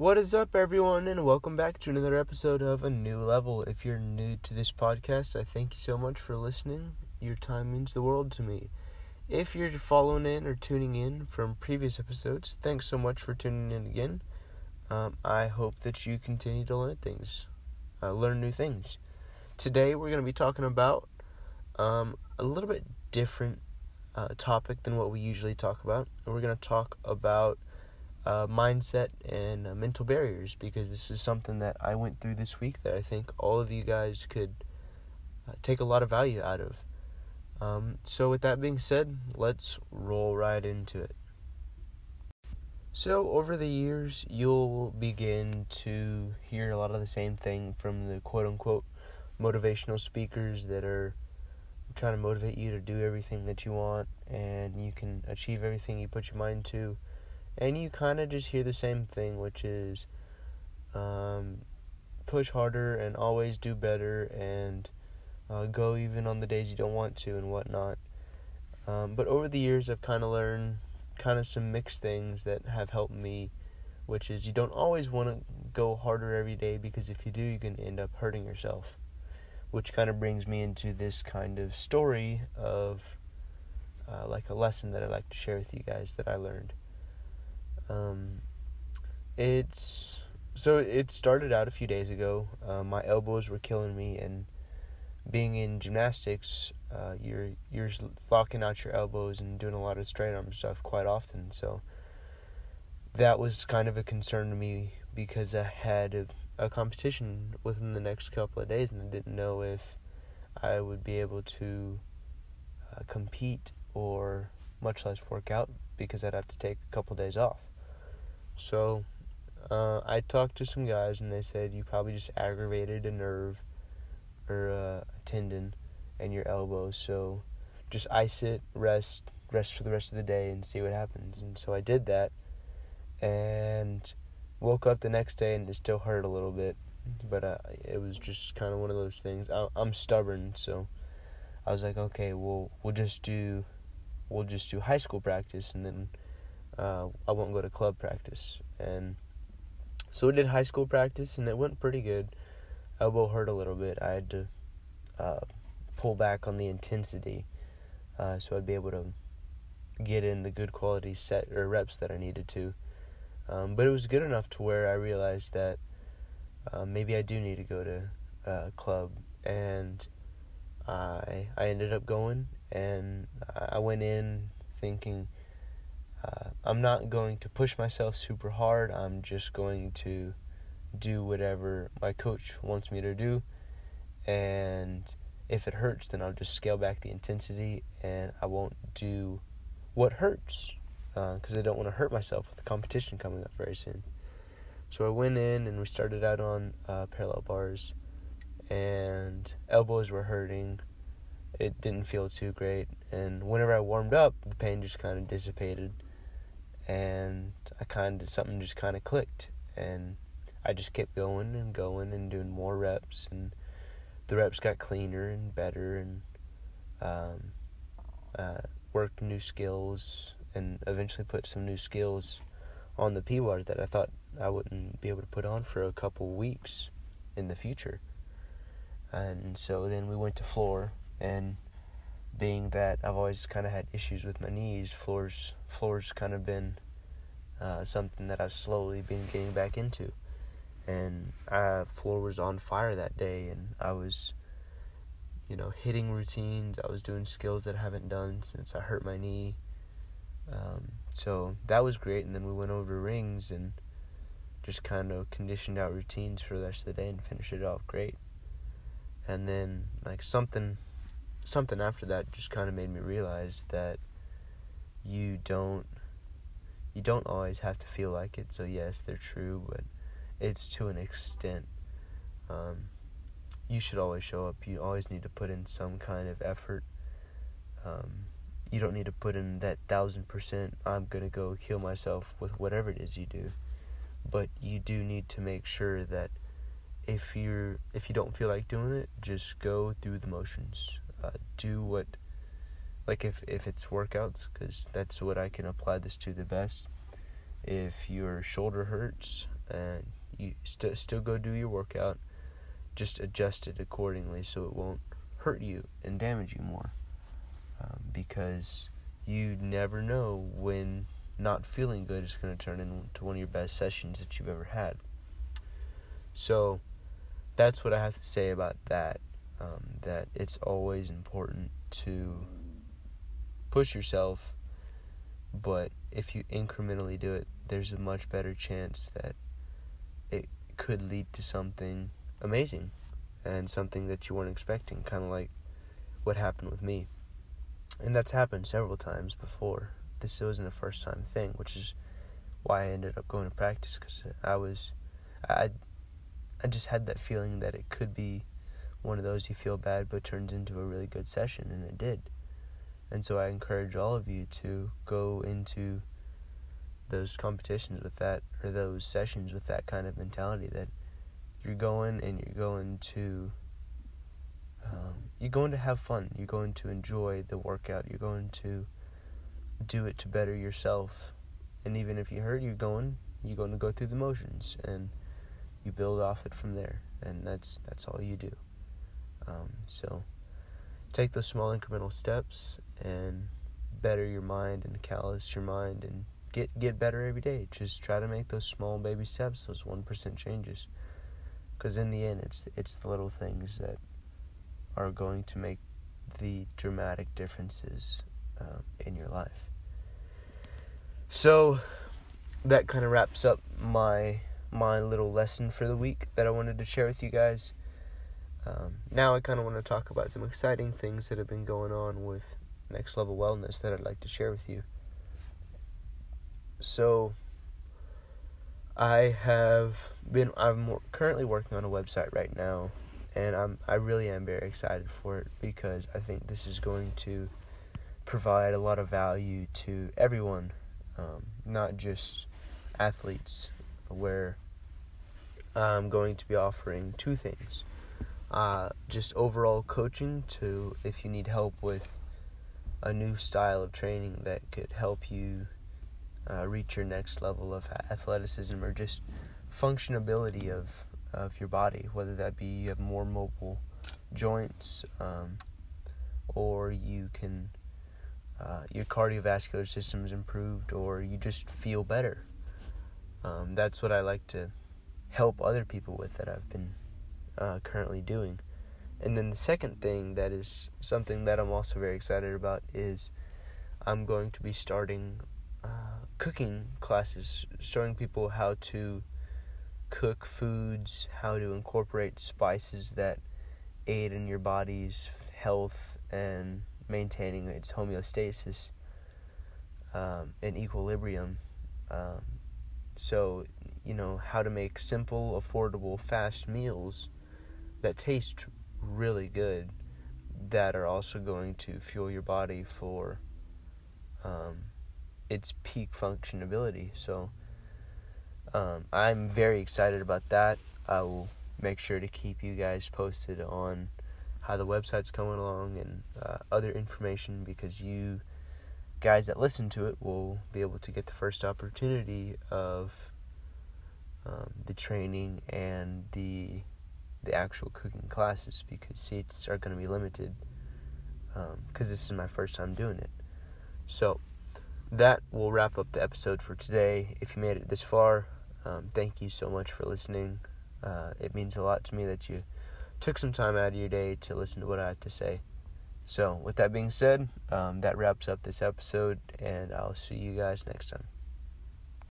What is up, everyone, and welcome back to another episode of A New Level. If you're new to this podcast, I thank you so much for listening. Your time means the world to me. If you're following in or tuning in from previous episodes, thanks so much for tuning in again. Um, I hope that you continue to learn things, uh, learn new things. Today, we're going to be talking about um, a little bit different uh, topic than what we usually talk about. We're going to talk about uh, mindset and uh, mental barriers because this is something that I went through this week that I think all of you guys could uh, take a lot of value out of. Um, so, with that being said, let's roll right into it. So, over the years, you'll begin to hear a lot of the same thing from the quote unquote motivational speakers that are trying to motivate you to do everything that you want and you can achieve everything you put your mind to. And you kind of just hear the same thing, which is um, push harder and always do better and uh, go even on the days you don't want to and whatnot. Um, but over the years, I've kind of learned kind of some mixed things that have helped me, which is you don't always want to go harder every day because if you do, you can end up hurting yourself which kind of brings me into this kind of story of uh, like a lesson that I'd like to share with you guys that I learned. Um, it's so it started out a few days ago. Uh, my elbows were killing me, and being in gymnastics, uh, you're you're locking out your elbows and doing a lot of straight arm stuff quite often. So that was kind of a concern to me because I had a competition within the next couple of days, and I didn't know if I would be able to uh, compete or much less work out because I'd have to take a couple of days off. So uh, I talked to some guys, and they said you probably just aggravated a nerve or a tendon in your elbow. So just ice it, rest, rest for the rest of the day, and see what happens. And so I did that, and woke up the next day and it still hurt a little bit, but uh, it was just kind of one of those things. I, I'm stubborn, so I was like, okay, we'll we'll just do we'll just do high school practice, and then uh, I won't go to club practice. And so we did high school practice, and it went pretty good. Elbow hurt a little bit. I had to uh, pull back on the intensity, uh, so I'd be able to get in the good quality set or reps that I needed to. Um, but it was good enough to where I realized that uh, maybe I do need to go to a club, and I I ended up going, and I went in thinking uh, I'm not going to push myself super hard. I'm just going to do whatever my coach wants me to do, and if it hurts, then I'll just scale back the intensity, and I won't do what hurts because uh, I don't want to hurt myself with the competition coming up very soon. So I went in and we started out on uh, parallel bars, and elbows were hurting. It didn't feel too great, and whenever I warmed up, the pain just kind of dissipated, and I kind of something just kind of clicked, and I just kept going and going and doing more reps, and the reps got cleaner and better, and um, uh, worked new skills and eventually put some new skills on the P bars that I thought I wouldn't be able to put on for a couple weeks in the future. And so then we went to floor, and being that I've always kind of had issues with my knees, floors floors kind of been uh, something that I've slowly been getting back into. And uh, floor was on fire that day, and I was, you know, hitting routines. I was doing skills that I haven't done since I hurt my knee um, so that was great, and then we went over rings and just kind of conditioned out routines for the rest of the day and finished it off great. And then like something, something after that just kind of made me realize that you don't, you don't always have to feel like it. So yes, they're true, but it's to an extent. Um, you should always show up. You always need to put in some kind of effort. Um, you don't need to put in that thousand percent i'm gonna go kill myself with whatever it is you do but you do need to make sure that if you're if you don't feel like doing it just go through the motions uh, do what like if if it's workouts because that's what i can apply this to the best if your shoulder hurts and you st- still go do your workout. Just adjust it accordingly so it won't hurt you and damage you more. Um, because you never know when not feeling good is going to turn into one of your best sessions that you've ever had. So that's what I have to say about that. Um, that it's always important to push yourself, but if you incrementally do it, there's a much better chance that it could lead to something amazing and something that you weren't expecting, kind of like what happened with me. And that's happened several times before. This wasn't a first time thing, which is why I ended up going to practice because I was, I, I just had that feeling that it could be one of those you feel bad but turns into a really good session, and it did. And so I encourage all of you to go into those competitions with that or those sessions with that kind of mentality that you're going and you're going to um, you're going to have fun. You're going to enjoy the workout. You're going to do it to better yourself. And even if you hurt you're going you're going to go through the motions and you build off it from there. And that's that's all you do so take those small incremental steps and better your mind and callous your mind and get get better every day. Just try to make those small baby steps, those one percent changes, because in the end, it's it's the little things that are going to make the dramatic differences um, in your life. So that kind of wraps up my my little lesson for the week that I wanted to share with you guys. Um, now I kind of want to talk about some exciting things that have been going on with Next Level Wellness that I'd like to share with you. So I have been I'm currently working on a website right now and I'm I really am very excited for it because I think this is going to provide a lot of value to everyone, um, not just athletes, where I'm going to be offering two things. Uh, just overall coaching to if you need help with a new style of training that could help you uh, reach your next level of athleticism or just functionability of of your body, whether that be you have more mobile joints, um, or you can uh, your cardiovascular system is improved, or you just feel better. Um, that's what I like to help other people with that I've been uh, currently doing. And then the second thing that is something that I'm also very excited about is I'm going to be starting uh, cooking classes, showing people how to cook foods, how to incorporate spices that aid in your body's health and maintaining its homeostasis um, and equilibrium. Um, so, you know, how to make simple, affordable, fast meals that taste really good that are also going to fuel your body for um, its peak functionability. So um, I'm very excited about that. I will make sure to keep you guys posted on how the website's coming along and uh, other information because you guys that listen to it will be able to get the first opportunity of um, the training and the the actual cooking classes because seats are going to be limited because um, this is my first time doing it. So that will wrap up the episode for today. If you made it this far, um, thank you so much for listening. Uh, it means a lot to me that you took some time out of your day to listen to what I have to say. So, with that being said, um, that wraps up this episode, and I'll see you guys next time.